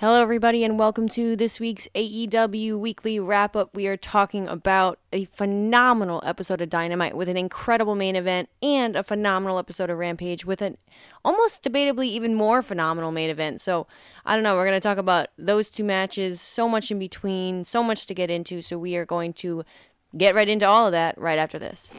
Hello, everybody, and welcome to this week's AEW weekly wrap up. We are talking about a phenomenal episode of Dynamite with an incredible main event and a phenomenal episode of Rampage with an almost debatably even more phenomenal main event. So, I don't know, we're going to talk about those two matches, so much in between, so much to get into. So, we are going to get right into all of that right after this.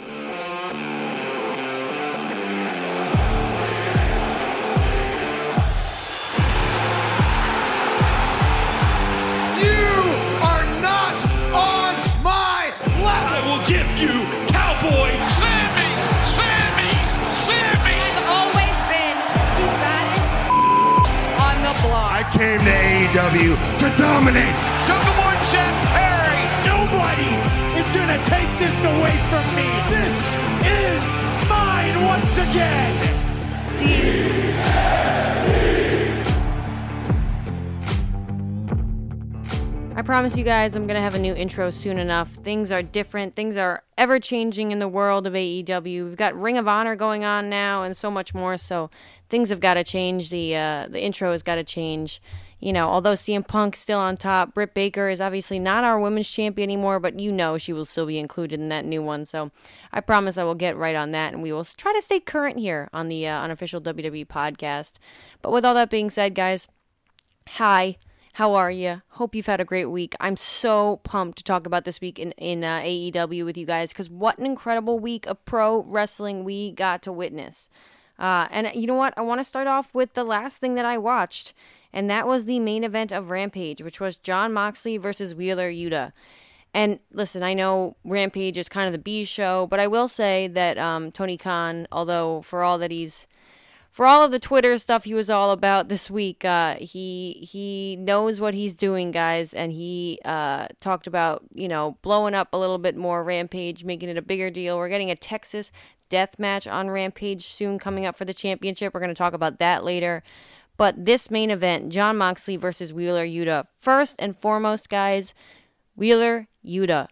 Came to AEW to dominate. Double Jeff Perry! Nobody is gonna take this away from me. This is mine once again. I promise you guys I'm going to have a new intro soon enough. Things are different. Things are ever changing in the world of AEW. We've got Ring of Honor going on now and so much more. So things have got to change. The uh, the intro has got to change. You know, although CM Punk's still on top, Britt Baker is obviously not our women's champion anymore, but you know she will still be included in that new one. So I promise I will get right on that and we will try to stay current here on the uh, unofficial WWE podcast. But with all that being said, guys, hi. How are you? Hope you've had a great week. I'm so pumped to talk about this week in in uh, AEW with you guys because what an incredible week of pro wrestling we got to witness. Uh, and you know what? I want to start off with the last thing that I watched, and that was the main event of Rampage, which was Jon Moxley versus Wheeler Yuta. And listen, I know Rampage is kind of the B show, but I will say that um, Tony Khan, although for all that he's for all of the Twitter stuff he was all about this week, uh, he he knows what he's doing, guys, and he uh, talked about you know blowing up a little bit more Rampage, making it a bigger deal. We're getting a Texas death match on Rampage soon coming up for the championship. We're going to talk about that later. But this main event, Jon Moxley versus Wheeler Yuta. First and foremost, guys, Wheeler Yuta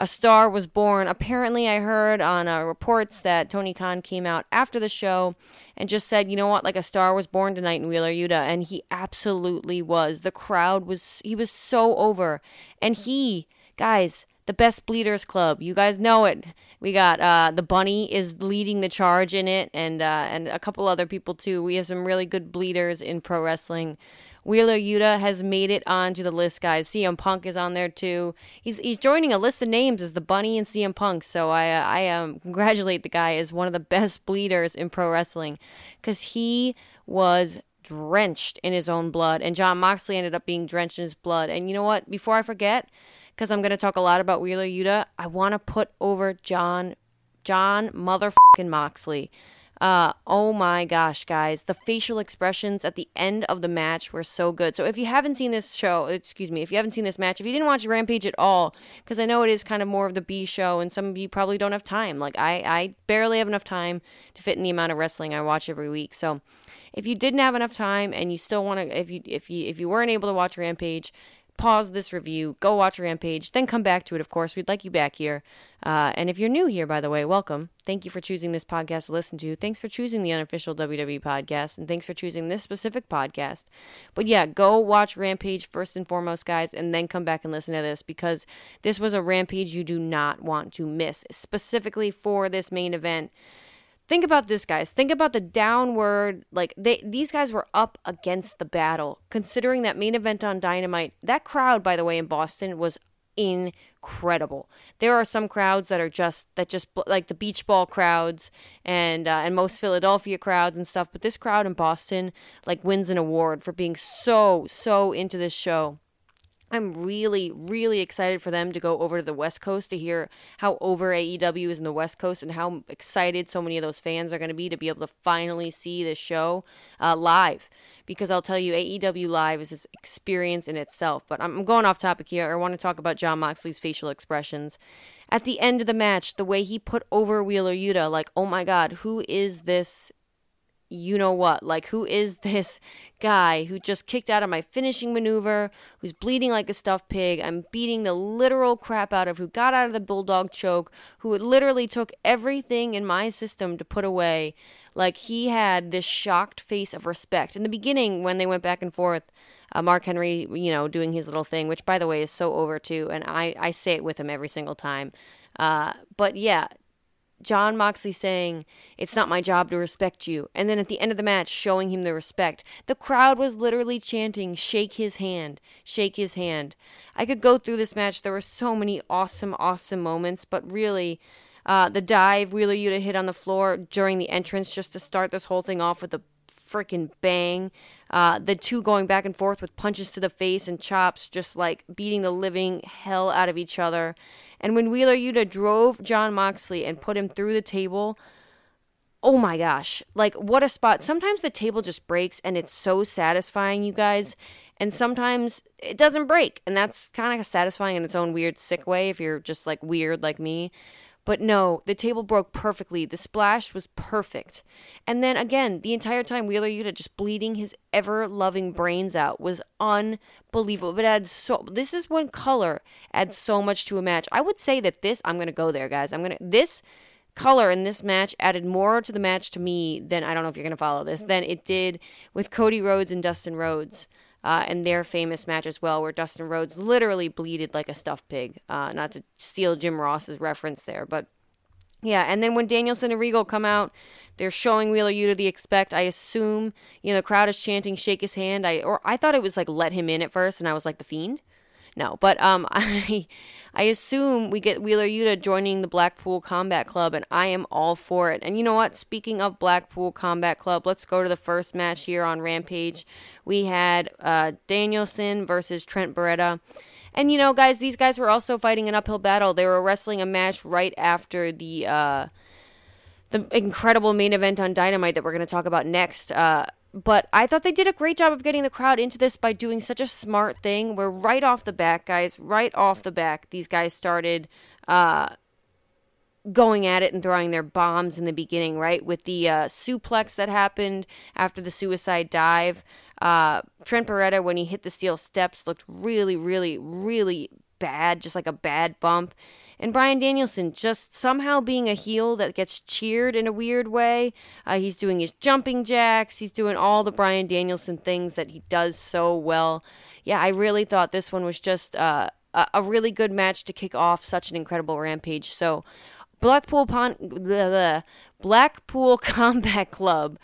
a star was born. Apparently, I heard on uh, reports that Tony Khan came out after the show and just said, you know what, like a star was born tonight in Wheeler Yuta, and he absolutely was. The crowd was, he was so over. And he, guys, the best bleeders club, you guys know it. We got uh, the bunny is leading the charge in it, and uh, and a couple other people too. We have some really good bleeders in pro wrestling. Wheeler Yuta has made it onto the list, guys. CM Punk is on there too. He's he's joining a list of names as the Bunny and CM Punk. So I uh, I um, congratulate the guy as one of the best bleeders in pro wrestling, because he was drenched in his own blood, and Jon Moxley ended up being drenched in his blood. And you know what? Before I forget, because I'm gonna talk a lot about Wheeler Yuta, I want to put over Jon Jon motherfucking Moxley. Uh, oh my gosh, guys. The facial expressions at the end of the match were so good. So if you haven't seen this show, excuse me, if you haven't seen this match, if you didn't watch Rampage at all, because I know it is kind of more of the B show and some of you probably don't have time. Like I, I barely have enough time to fit in the amount of wrestling I watch every week. So if you didn't have enough time and you still want to, if you, if you, if you weren't able to watch Rampage, pause this review, go watch Rampage, then come back to it, of course. We'd like you back here. Uh, and if you're new here, by the way, welcome. Thank you for choosing this podcast to listen to. Thanks for choosing the unofficial WWE podcast, and thanks for choosing this specific podcast. But yeah, go watch Rampage first and foremost, guys, and then come back and listen to this because this was a Rampage you do not want to miss, specifically for this main event think about this guys. Think about the downward like they these guys were up against the battle. Considering that main event on dynamite that crowd by the way in boston was incredible. There are some crowds that are just that just like the beach ball crowds and uh, and most philadelphia crowds and stuff but this crowd in boston like wins an award for being so so into this show I'm really, really excited for them to go over to the West Coast to hear how over AEW is in the West Coast and how excited so many of those fans are going to be to be able to finally see this show uh, live. Because I'll tell you, AEW Live is this experience in itself. But I'm going off topic here. I want to talk about Jon Moxley's facial expressions. At the end of the match, the way he put over Wheeler Yuta, like, oh my God, who is this you know what? Like, who is this guy who just kicked out of my finishing maneuver, who's bleeding like a stuffed pig? I'm beating the literal crap out of, who got out of the bulldog choke, who literally took everything in my system to put away. Like he had this shocked face of respect. In the beginning, when they went back and forth, uh, Mark Henry, you know, doing his little thing, which by the way is so over too, and I, I say it with him every single time. Uh, but yeah, Jon Moxley saying, It's not my job to respect you. And then at the end of the match, showing him the respect. The crowd was literally chanting, Shake his hand, shake his hand. I could go through this match. There were so many awesome, awesome moments, but really, uh, the dive Wheeler Yuta hit on the floor during the entrance just to start this whole thing off with a freaking bang. Uh, the two going back and forth with punches to the face and chops, just like beating the living hell out of each other. And when Wheeler Yuta drove Jon Moxley and put him through the table, oh my gosh, like what a spot. Sometimes the table just breaks and it's so satisfying, you guys. And sometimes it doesn't break. And that's kind of satisfying in its own weird, sick way if you're just like weird like me. But no, the table broke perfectly. The splash was perfect. And then again, the entire time Wheeler Yuta just bleeding his ever loving brains out was unbelievable. But adds so this is when color adds so much to a match. I would say that this I'm gonna go there, guys. I'm gonna this color in this match added more to the match to me than I don't know if you're gonna follow this than it did with Cody Rhodes and Dustin Rhodes uh, and their famous match as well, where Dustin Rhodes literally bleeded like a stuffed pig. Uh, not to steal Jim Ross's reference there, but yeah. And then when Danielson and Regal come out, they're showing Wheeler Yuta the expect. I assume you know the crowd is chanting "Shake his hand." I or I thought it was like "Let him in" at first, and I was like the Fiend. No, but um, I I assume we get Wheeler Yuta joining the Blackpool Combat Club, and I am all for it. And you know what? Speaking of Blackpool Combat Club, let's go to the first match here on Rampage. We had uh, Danielson versus Trent Beretta. And you know, guys, these guys were also fighting an uphill battle. They were wrestling a match right after the uh, the incredible main event on Dynamite that we're going to talk about next. Uh, but I thought they did a great job of getting the crowd into this by doing such a smart thing where right off the back, guys, right off the back, these guys started uh, going at it and throwing their bombs in the beginning, right? With the uh, suplex that happened after the suicide dive. Uh, Trent Beretta, when he hit the steel steps, looked really, really, really bad, just like a bad bump. And Bryan Danielson just somehow being a heel that gets cheered in a weird way. Uh, he's doing his jumping jacks. He's doing all the Bryan Danielson things that he does so well. Yeah, I really thought this one was just uh, a really good match to kick off such an incredible rampage. So, Blackpool Pon- the Blackpool Combat Club.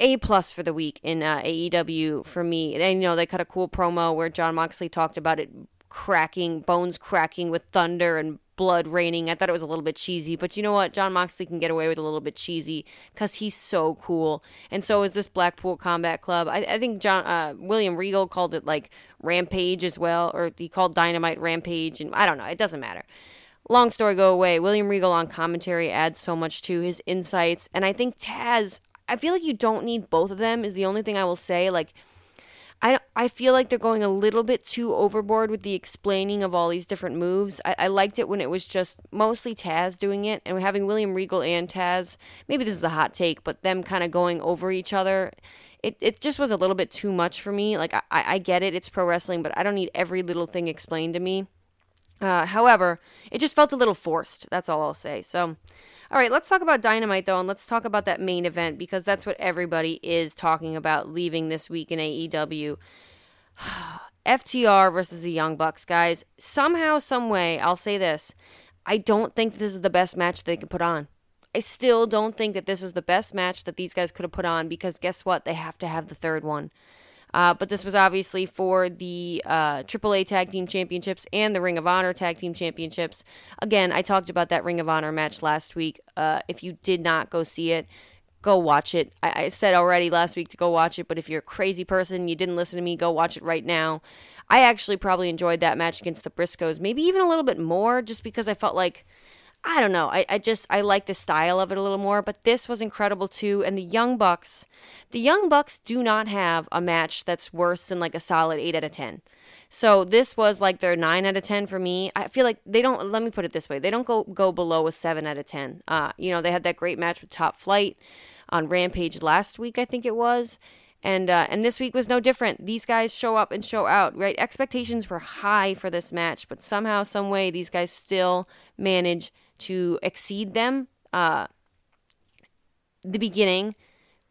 A plus for the week in uh, AEW for me. And you know they cut a cool promo where Jon Moxley talked about it cracking, bones cracking with thunder and blood raining. I thought it was a little bit cheesy, but you know what? Jon Moxley can get away with a little bit cheesy because he's so cool, and so is this Blackpool Combat Club. I, I think John uh, William Regal called it like Rampage as well, or he called Dynamite Rampage, and I don't know. It doesn't matter. Long story go away. William Regal on commentary adds so much to his insights, and I think Taz. I feel like you don't need both of them. Is the only thing I will say. Like I, I feel like they're going a little bit too overboard with the explaining of all these different moves. I, I liked it when it was just mostly Taz doing it and having William Regal and Taz. Maybe this is a hot take, but them kind of going over each other. It, it just was a little bit too much for me. Like, I, I get it, it's pro wrestling, but I don't need every little thing explained to me. Uh, however, it just felt a little forced. That's all I'll say. So, all right, let's talk about Dynamite though, and let's talk about that main event because that's what everybody is talking about leaving this week in AEW. FTR versus the Young Bucks, guys. Somehow, some way, I'll say this: I don't think this is the best match they could put on. I still don't think that this was the best match that these guys could have put on because guess what? They have to have the third one. Uh, but this was obviously for the uh, AAA Tag Team Championships and the Ring of Honor Tag Team Championships. Again, I talked about that Ring of Honor match last week. Uh, if you did not go see it, go watch it. I-, I said already last week to go watch it, but if you're a crazy person, you didn't listen to me, go watch it right now. I actually probably enjoyed that match against the Briscoes, maybe even a little bit more, just because I felt like I don't know. I, I just I like the style of it a little more, but this was incredible too. And the Young Bucks, the Young Bucks do not have a match that's worse than like a solid eight out of ten. So this was like their nine out of ten for me. I feel like they don't. Let me put it this way: they don't go go below a seven out of ten. Uh, you know, they had that great match with Top Flight on Rampage last week, I think it was. And uh, and this week was no different. These guys show up and show out, right? Expectations were high for this match, but somehow, some way, these guys still manage to exceed them. Uh, the beginning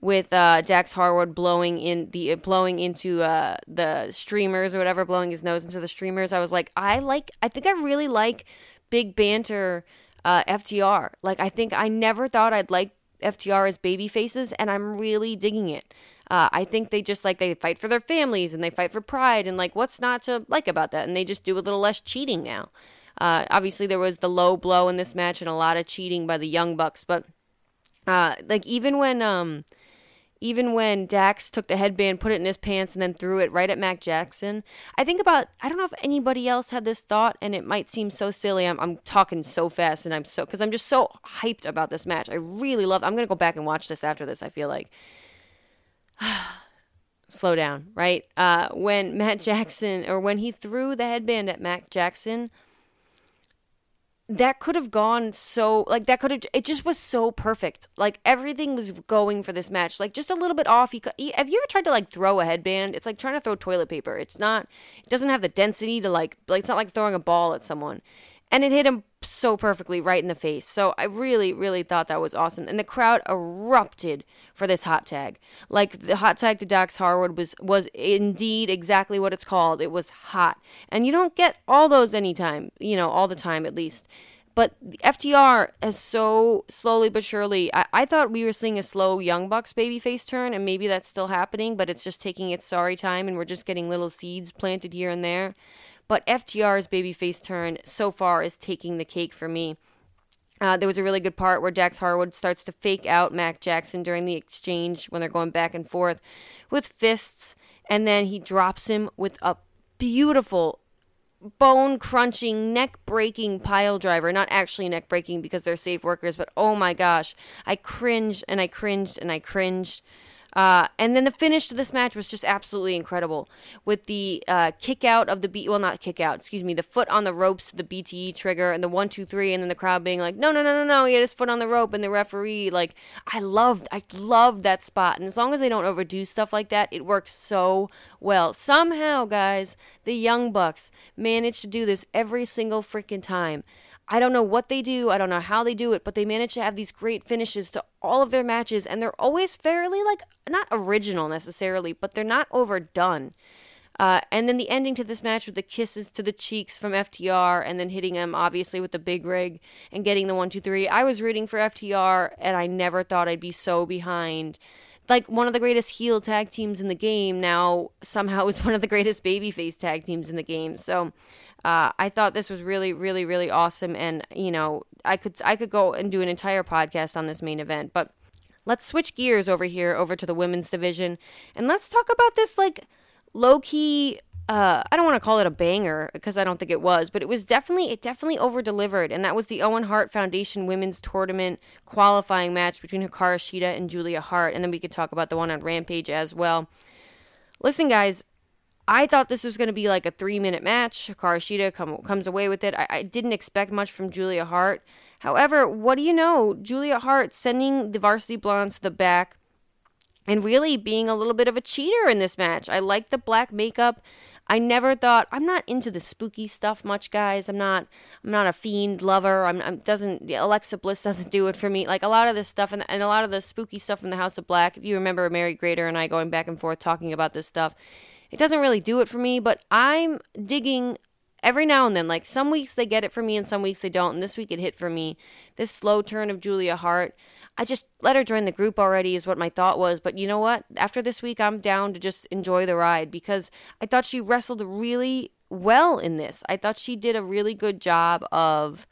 with uh, Dax Harwood blowing in the blowing into uh, the streamers or whatever, blowing his nose into the streamers. I was like, I like. I think I really like big banter uh, FTR. Like, I think I never thought I'd like FTR as baby faces, and I'm really digging it. Uh, I think they just like they fight for their families and they fight for pride and like what's not to like about that, and they just do a little less cheating now. Uh, obviously, there was the low blow in this match and a lot of cheating by the Young Bucks, but uh, like even when um, even when Dax took the headband, put it in his pants, and then threw it right at Matt Jackson. I think about, I don't know if anybody else had this thought, and it might seem so silly. I'm, I'm talking so fast, and I'm so, because I'm just so hyped about this match. I really love, I'm to go back and watch this after this, I feel like. Slow down, right? Uh, when Matt Jackson, or when he threw the headband at Matt Jackson, that could have gone so like that could have it just was so perfect. Like everything was going for this match. Like just a little bit off you could, have you ever tried to like throw a headband? It's like trying to throw toilet paper. It's not it doesn't have the density to like like it's not like throwing a ball at someone and it hit him so perfectly right in the face. So I really, really thought that was awesome, and the crowd erupted for this hot tag. Like the hot tag to Dax Harwood was was indeed exactly what it's called. It was hot, and you don't get all those anytime, you know, all the time at least. But FTR has so slowly but surely. I, I thought we were seeing a slow Young Bucks babyface turn, and maybe that's still happening, but it's just taking its sorry time, and we're just getting little seeds planted here and there. But FTR's babyface turn so far is taking the cake for me. Uh, there was a really good part where Dax Harwood starts to fake out Matt Jackson during the exchange when they're going back and forth with fists, and then he drops him with a beautiful bone crunching, neck breaking pile driver. Not actually neck breaking because they're safe workers, but oh my gosh. I cringed and I cringed and I cringed. Uh, and then the finish to this match was just absolutely incredible with the uh, kick out of the B. Well, not kick out, excuse me, the foot on the ropes the BTE trigger and the one, two, three, and then the crowd being like, no, no, no, no, no, he had his foot on the rope, and the referee, like, I loved, I loved that spot. And as long as they don't overdo stuff like that, it works so well. Somehow, guys, the Young Bucks managed to do this every single freaking time. I don't know what they do. I don't know how they do it, but they manage to have these great finishes to all of their matches, and they're always fairly, like, not original necessarily, but they're not overdone. Uh, and then the ending to this match with the kisses to the cheeks from FTR, and then hitting him obviously with the big rig and getting the one, two, three. I was rooting for FTR, and I never thought I'd be so behind. Like one of the greatest heel tag teams in the game now somehow is one of the greatest babyface tag teams in the game. So uh, I thought this was really, really, really awesome, and you know, I could I could go and do an entire podcast on this main event, but let's switch gears over here over to the women's division, and let's talk about this like low key. Uh, I don't want to call it a banger because I don't think it was, but it was definitely it definitely over delivered, and that was the Owen Hart Foundation Women's Tournament qualifying match between Hikaru Shida and Julia Hart, and then we could talk about the one on Rampage as well. Listen, guys, I thought this was going to be like a three minute match. Hikaru Shida come, comes away with it. I, I, didn't expect much from Julia Hart. However, what do you know? Julia Hart sending the Varsity Blondes to the back and really being a little bit of a cheater in this match. I like the black makeup. I never thought I'm not into the spooky stuff much, guys. I'm not. I'm not a fiend lover. I'm. I'm doesn't Alexa Bliss doesn't do it for me. Like a lot of this stuff and, and a lot of the spooky stuff from the House of Black. If you remember Mary Grader and I going back and forth talking about this stuff, it doesn't really do it for me, but I'm digging every now and then. Like some weeks they get it for me and some weeks they don't. And this week it hit for me. This slow turn of Julia Hart. I just let her join the group already, is what my thought was. But you know what? After this week, I'm down to just enjoy the ride because I thought she wrestled really well in this. I thought she did a really good job of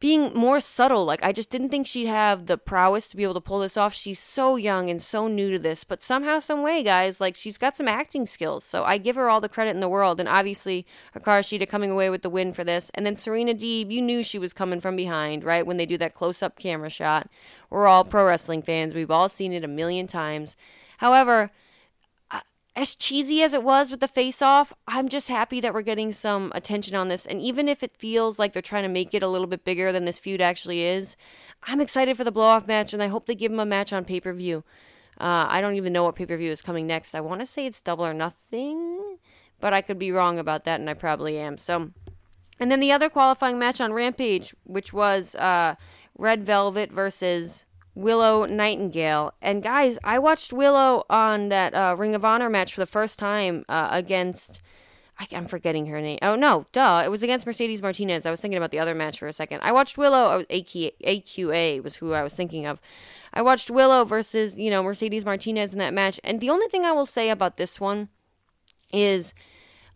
being more subtle. Like I just didn't think she'd have the prowess to be able to pull this off. She's so young and so new to this, but somehow, some way, guys, like she's got some acting skills. So I give her all the credit in the world. And obviously, Hikaru Shida coming away with the win for this. And then Serena Deeb, you knew she was coming from behind, right? When they do that close-up camera shot. We're all pro wrestling fans. We've all seen it a million times. However, as cheesy as it was with the face off, I'm just happy that we're getting some attention on this. And even if it feels like they're trying to make it a little bit bigger than this feud actually is, I'm excited for the blow off match and I hope they give them a match on pay per view. Uh, I don't even know what pay per view is coming next. I want to say it's Double or Nothing, but I could be wrong about that and I probably am. So, and then the other qualifying match on Rampage, which was uh, Red Velvet versus Willow Nightingale. And guys, I watched Willow on that uh, Ring of Honor match for the first time uh, against. I, I'm forgetting her name. Oh no, duh! It was against Mercedes Martinez. I was thinking about the other match for a second. I watched Willow. Was AQ, AQA was who I was thinking of. I watched Willow versus you know Mercedes Martinez in that match, and the only thing I will say about this one is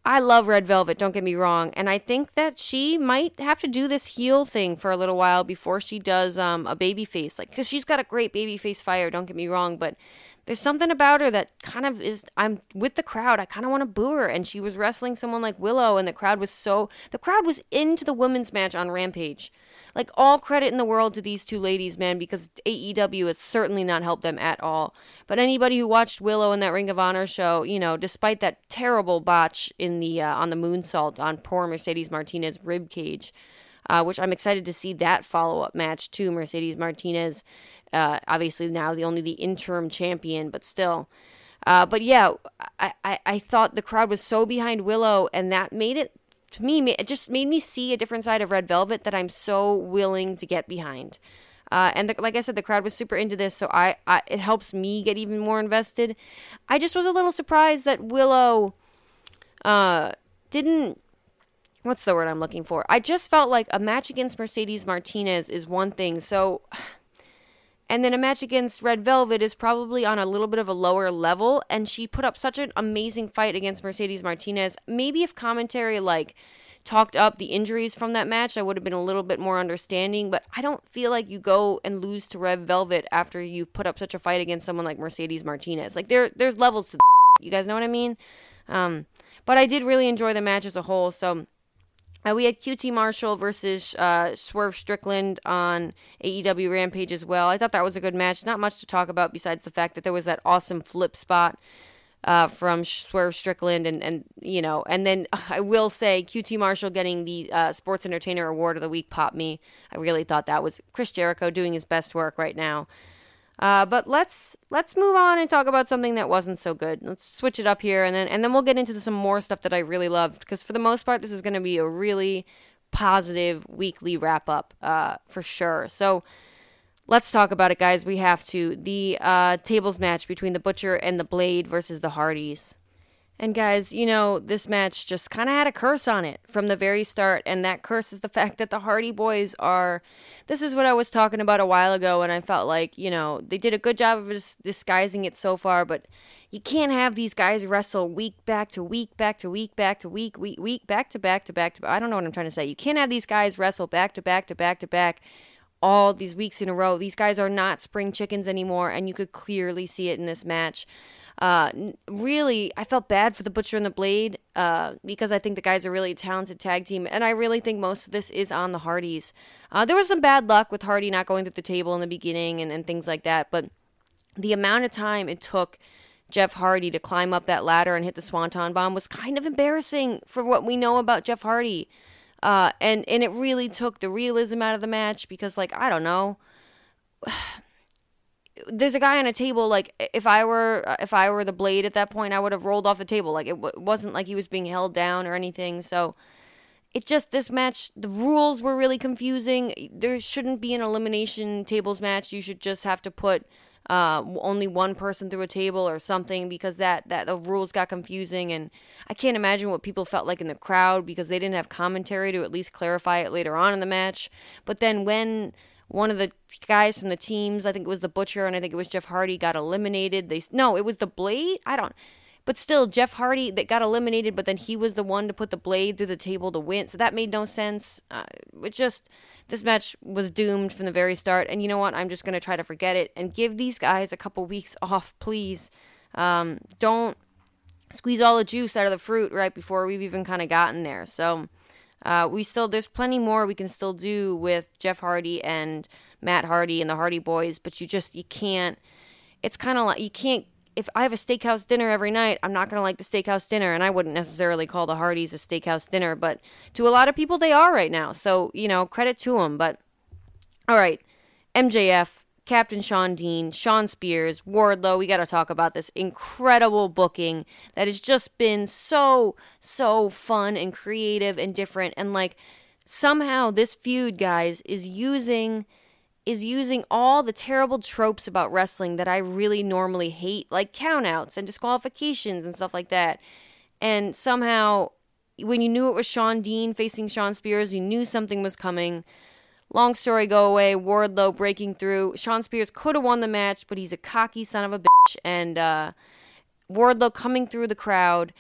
I love Red Velvet, don't get me wrong, and I think that she might have to do this heel thing for a little while before she does um, a baby face, like because she's got a great baby face fire. Don't get me wrong, but there's something about her that kind of is. I'm with the crowd. I kind of want to boo her, and she was wrestling someone like Willow, and the crowd was so the crowd was into the women's match on Rampage. Like all credit in the world to these two ladies, man, because AEW has certainly not helped them at all. But anybody who watched Willow in that Ring of Honor show, you know, despite that terrible botch in the uh, on the moonsault on poor Mercedes Martinez rib cage, uh, which I'm excited to see that follow up match to Mercedes Martinez. Uh, obviously now the only the interim champion, but still. Uh, but yeah, I, I, I thought the crowd was so behind Willow, and that made it to me, it just made me see a different side of Red Velvet that I'm so willing to get behind. Uh, and the, like I said, the crowd was super into this, so I, I, it helps me get even more invested. I just was a little surprised that Willow uh, didn't. What's the word I'm looking for? I just felt like a match against Mercedes Martinez is one thing, so and then a match against Red Velvet is probably on a little bit of a lower level. And she put up such an amazing fight against Mercedes Martinez. Maybe if commentary like talked up the injuries from that match, I would have been a little bit more understanding. But I don't feel like you go and lose to Red Velvet after you put up such a fight against someone like Mercedes Martinez. Like there, there's levels to. You guys know what I mean? Um, but I did really enjoy the match as a whole. So uh, we had QT Marshall versus uh, Swerve Strickland on AEW Rampage as well. I thought that was a good match. Not much to talk about besides the fact that there was that awesome flip spot uh, from Swerve Strickland, and, and you know, and then I will say QT Marshall getting the uh, Sports Entertainer Award of the Week popped me. I really thought that was Chris Jericho doing his best work right now. Uh, but let's let's move on and talk about something that wasn't so good. Let's switch it up here, and then and then we'll get into some more stuff that I really loved. Because for the most part, this is going to be a really positive weekly wrap up uh, for sure. So let's talk about it, guys. We have to the uh, tables match between the Butcher and the Blade versus the Hardys. And guys, you know, this match just kind of had a curse on it from the very start. And that curse is the fact that the Hardy Boys are. This is what I was talking about a while ago. And I felt like, you know, they did a good job of dis- disguising it so far. But you can't have these guys wrestle week back to week, back to week, back to week, week, week, back to back to back to. I don't know what I'm trying to say. You can't have these guys wrestle back to back to back to back all these weeks in a row. These guys are not spring chickens anymore. And you could clearly see it in this match. Uh, really, I felt bad for the Butcher and the Blade uh, because I think the guys are really talented tag team, and I really think most of this is on the Hardys. Uh, there was some bad luck with Hardy not going through the table in the beginning and, and things like that, but the amount of time it took Jeff Hardy to climb up that ladder and hit the Swanton bomb was kind of embarrassing for what we know about Jeff Hardy. Uh, and and it really took the realism out of the match because, like, I don't know there's a guy on a table like if i were if i were the blade at that point i would have rolled off the table. Like it w- wasn't like he was being held down or anything. So it just this match the rules were really confusing. There shouldn't be an elimination tables match. You should just have to put uh, only one person through a table or something because that that the rules got confusing. And I can't imagine what people felt like in the crowd because they didn't have commentary to at least clarify it later on in the match. But then when one of the guys from the teams, I think it was the Butcher and I think it was Jeff Hardy, got eliminated. They no, it was the Blade. I don't. But still, Jeff Hardy that got eliminated, but then he was the one to put the blade through the table to win. So that made no sense. Uh, it just this match was doomed from the very start. And you know what? I'm just gonna try to forget it and give these guys a couple weeks off, please. Um, don't squeeze all the juice out of the fruit right before we've even kind of gotten there. So uh, we still there's plenty more we can still do with Jeff Hardy and Matt Hardy and the Hardy Boys, but you just you can't. It's kind of like you can't. If I have a steakhouse dinner every night, I'm not gonna like the steakhouse dinner, and I wouldn't necessarily call the Hardys a steakhouse dinner, but to a lot of people they are right now. So you know, credit to them. But all right, MJF Captain Shawn Dean, Shawn Spears, Wardlow. We got to talk about this incredible booking that has just been so, so fun and creative and different. And like somehow this feud, guys, is using is using all the terrible tropes about wrestling that I really normally hate, like countouts and disqualifications and stuff like that. And somehow, when you knew it was Shawn Dean facing Shawn Spears, you knew something was coming. Long story go away, Wardlow breaking through. Shawn Spears could have won the match, but he's a cocky son of a bitch. And uh, Wardlow coming through the crowd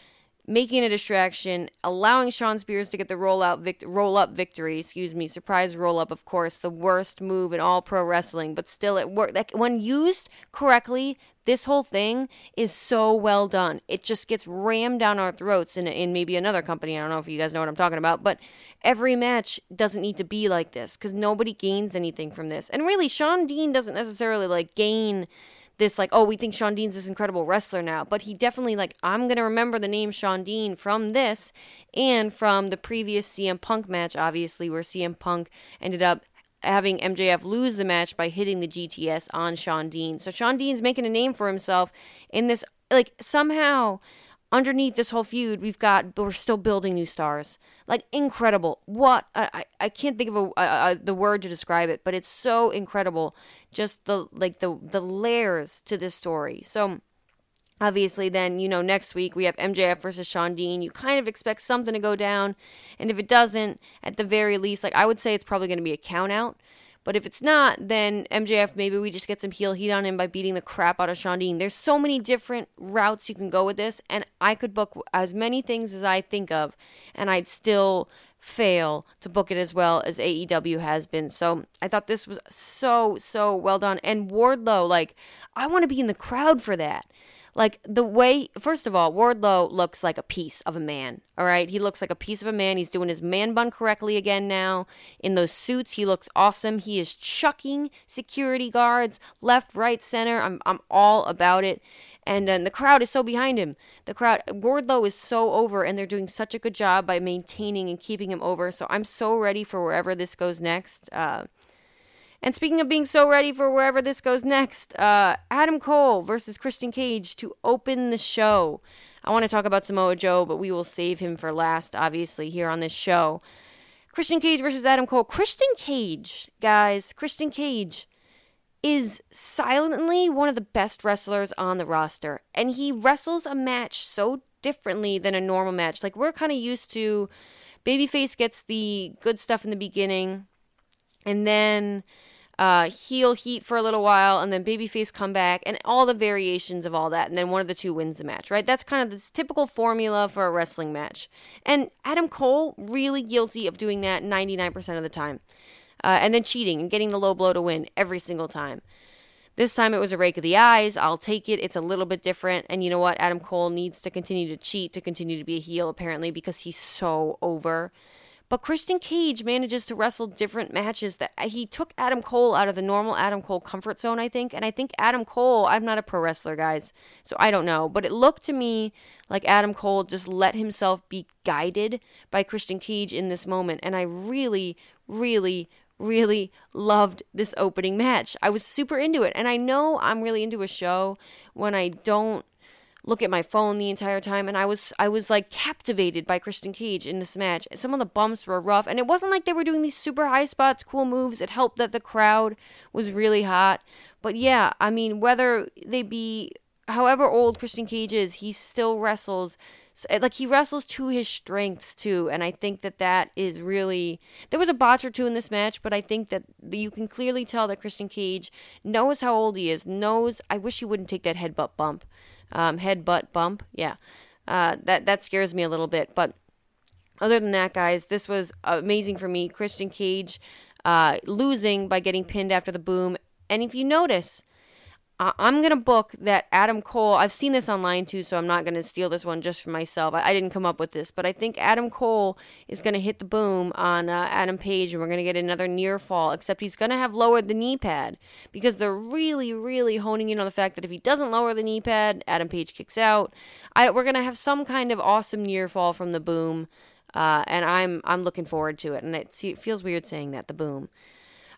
making a distraction, allowing Shawn Spears to get the roll out vict- roll up victory, excuse me, surprise roll up, of course, the worst move in all pro wrestling, but still it worked. Like when used correctly, this whole thing is so well done. It just gets rammed down our throats in in maybe another company. I don't know if you guys know what I'm talking about, but every match doesn't need to be like this cuz nobody gains anything from this. And really Shawn Dean doesn't necessarily like gain this like oh we think Shawn Dean's this incredible wrestler now but he definitely like I'm to remember the name Shawn Dean from this and from the previous CM Punk match obviously where CM Punk ended up having MJF lose the match by hitting the GTS on Shawn Dean. So Shawn Dean's making a name for himself in this like somehow underneath this whole feud, we've got we're still building new stars. Like incredible. What I I can't think of a, a, a, the word to describe it, but it's so incredible. Just the like the the layers to this story. So obviously then you know next week we have MJF versus Shawn Dean. You kind of expect something to go down, and if it doesn't, at the very least, like I would say, it's probably going to be a count out. But if it's not, then MJF, maybe we just get some heel heat on him by beating the crap out of Shawn Dean. There's so many different routes you can go with this, and I could book as many things as I think of, and I'd still fail to book it as well as AEW has been. So I thought this was so, so well done. And Wardlow, like, I want to be in the crowd for that. Like the way, first of all, Wardlow looks like a piece of a man. All right, he looks like a piece of a man. He's doing his man bun correctly again now. In those suits, he looks awesome. He is chucking security guards left, right, center. I'm I'm all about it. And, and the crowd is so behind him. The crowd, Wardlow is so over, and they're doing such a good job by maintaining and keeping him over. So I'm so ready for wherever this goes next. Uh, and speaking of being so ready for wherever this goes next, uh, Adam Cole versus Christian Cage to open the show. I want to talk about Samoa Joe, but we will save him for last, obviously, here on this show. Christian Cage versus Adam Cole. Christian Cage, guys, Christian Cage is silently one of the best wrestlers on the roster. And he wrestles a match so differently than a normal match. Like, we're kind of used to Babyface gets the good stuff in the beginning, and then uh, heel heat for a little while, and then babyface come back, and all the variations of all that, and then one of the two wins the match, right? That's kind of this typical formula for a wrestling match. And Adam Cole, really guilty of doing that 99% of the time. Uh, and then cheating and getting the low blow to win every single time. This time it was a rake of the eyes. I'll take it. It's a little bit different. And you know what? Adam Cole needs to continue to cheat to continue to be a heel, apparently, because he's so over. But Christian Cage manages to wrestle different matches that uh, he took Adam Cole out of the normal Adam Cole comfort zone, I think. And I think Adam Cole, I'm not a pro wrestler, guys, so I don't know. But it looked to me like Adam Cole just let himself be guided by Christian Cage in this moment. And I really, really, really loved this opening match. I was super into it. And I know I'm really into a show when I don't look at my phone the entire time and I was I was like captivated by Christian Cage in this match. Some of the bumps were rough and it wasn't like they were doing these super high spots, cool moves. It helped that the crowd was really hot. But yeah, I mean whether they be however old Christian Cage is, he still wrestles eh, like he wrestles to his strengths too and i think that that is really there was a botch or two in this match but i think that you can clearly tell that christian cage knows how old he is knows i wish he wouldn't take that headbutt bump um, head butt bump. Yeah, uh, that that scares me a little bit. But other than that, guys, this was amazing for me. Christian Cage uh, losing by getting pinned after the boom. And if you notice, I- am gonna book that Adam Cole. I've seen this online too, so I'm not gonna steal this one just for myself. I, I didn't come up with this, but I think Adam Cole is gonna hit the boom on uh, Adam Page, and we're gonna get another near fall. Except he's gonna have lowered the knee pad because they're really, really honing in on the fact that if he doesn't lower the knee pad, Adam Page kicks out. I, we're gonna have some kind of awesome near fall from the boom, uh, and I'm I'm looking forward to it. And it, it feels weird saying that the boom.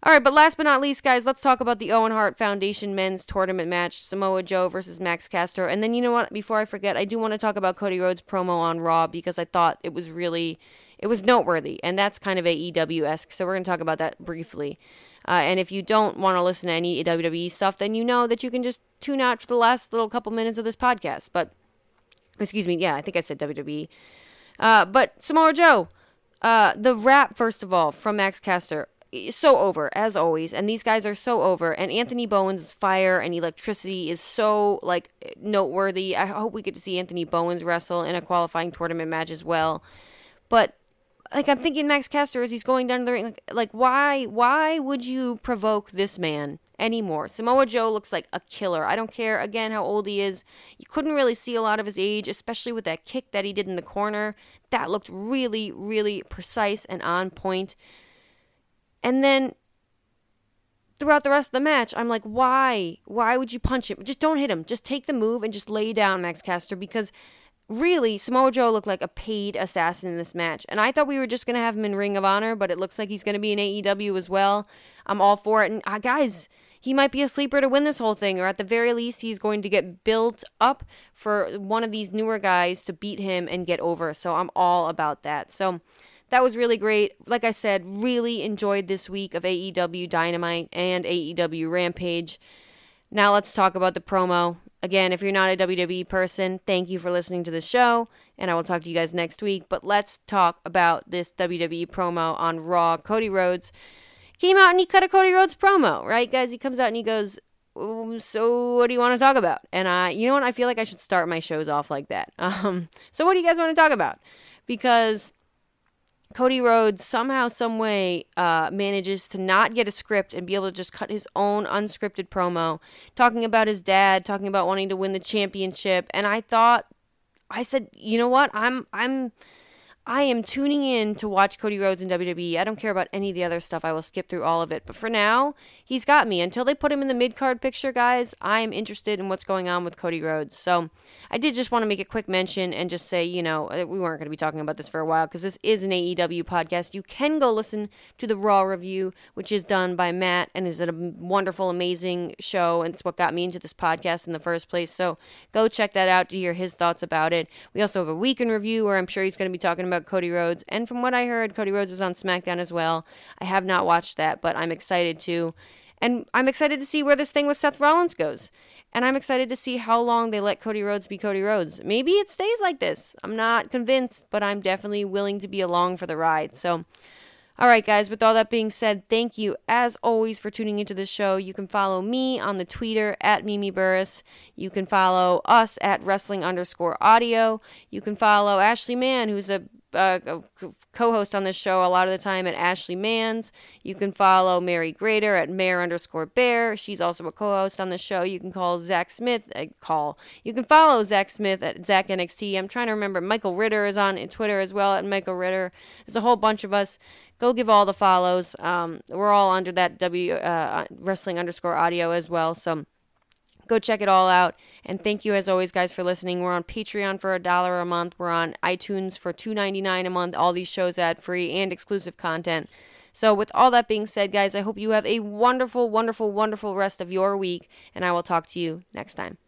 All right, but last but not least, guys, let's talk about the Owen Hart Foundation men's tournament match Samoa Joe versus Max Caster. And then, you know what? Before I forget, I do want to talk about Cody Rhodes' promo on Raw because I thought it was really it was noteworthy, and that's kind of AEW esque. So we're going to talk about that briefly. Uh, and if you don't want to listen to any WWE stuff, then you know that you can just tune out for the last little couple minutes of this podcast. But, excuse me, yeah, I think I said WWE. Uh, but Samoa Joe, uh, the rap, first of all, from Max Caster, so over, as always. And these guys are so over. And Anthony Bowens' fire and electricity is so, like, noteworthy. I hope we get to see Anthony Bowens wrestle in a qualifying tournament match as well. But like I'm thinking Max Caster as he's going down the ring. Like, like why why would you provoke this man anymore? Samoa Joe looks like a killer. I don't care again how old he is. You couldn't really see a lot of his age, especially with that kick that he did in the corner. That looked really really precise and on point. And then throughout the rest of the match, I'm like, why? Why would you punch him? Just don't hit him. Just take the move and just lay down Max Caster because really, Samoa Joe looked like a paid assassin in this match. And I thought we were just going to have him in Ring of Honor, but it looks like he's going to be in AEW as well. I'm all for it. And uh, guys, he might be a sleeper to win this whole thing, or at the very least, he's going to get built up for one of these newer guys to beat him and get over. So I'm all about that. So that was really great. Like I said, really enjoyed this week of AEW Dynamite and AEW Rampage. Now let's talk about the promo. Again, if you're not a WWE person, thank you for listening to the show, and I will talk to you guys next week. But let's talk about this WWE promo on Raw. Cody Rhodes came out and he cut a Cody Rhodes promo, right, guys? He comes out and he goes, "So, what do you want to talk about?" And I, you know what? I feel like I should start my shows off like that. Um, so, what do you guys want to talk about? Because Cody Rhodes somehow, some way, uh, manages to not get a script and be able to just cut his own unscripted promo, talking about his dad, talking about wanting to win the championship. And I thought, I said, you know what? I'm, I'm I am tuning in to watch Cody Rhodes in WWE. I don't care about any of the other stuff. I will skip through all of it. But for now, he's got me. Until they put him in the mid card picture, guys, I am interested in what's going on with Cody Rhodes. So I did just want to make a quick mention and just say, you know, uh, we weren't going to be talking about this for a while because this is an AEW podcast. You can go listen to the Raw review, which is done by Matt and is a wonderful, amazing show. And it's what got me into this podcast in the first place. So go check that out to hear his thoughts about it. We also have a weekend review where I'm sure he's going to be talking about Cody Rhodes. And from what I heard, Cody Rhodes was on SmackDown as well. I have not watched that, but I'm excited to. And I'm excited to see where this thing with Seth Rollins goes. And I'm excited to see how long they let Cody Rhodes be Cody Rhodes. Maybe it stays like this. I'm not convinced, but I'm definitely willing to be along for the ride. So, all right, guys, with all that being said, thank you as always for tuning into the show. You can follow me on the Twitter at Mimi Burris. You can follow us at wrestling underscore audio. You can follow Ashley Mann, who's a uh, co-host on this show a lot of the time at Ashley Mans. You can follow Mary Grader at Mayor underscore Bear. She's also a co-host on the show. You can call Zach Smith. Uh, call. You can follow Zach Smith at Zach NXT. I'm trying to remember. Michael Ritter is on Twitter as well at Michael Ritter. There's a whole bunch of us. Go give all the follows. Um, we're all under that W uh, wrestling underscore audio as well. So Go check it all out. And thank you as always, guys, for listening. We're on Patreon for a dollar a month. We're on iTunes for two ninety nine a month. All these shows ad free and exclusive content. So, with all that being said, guys, I hope you have a wonderful, wonderful, wonderful rest of your week, and I will talk to you next time.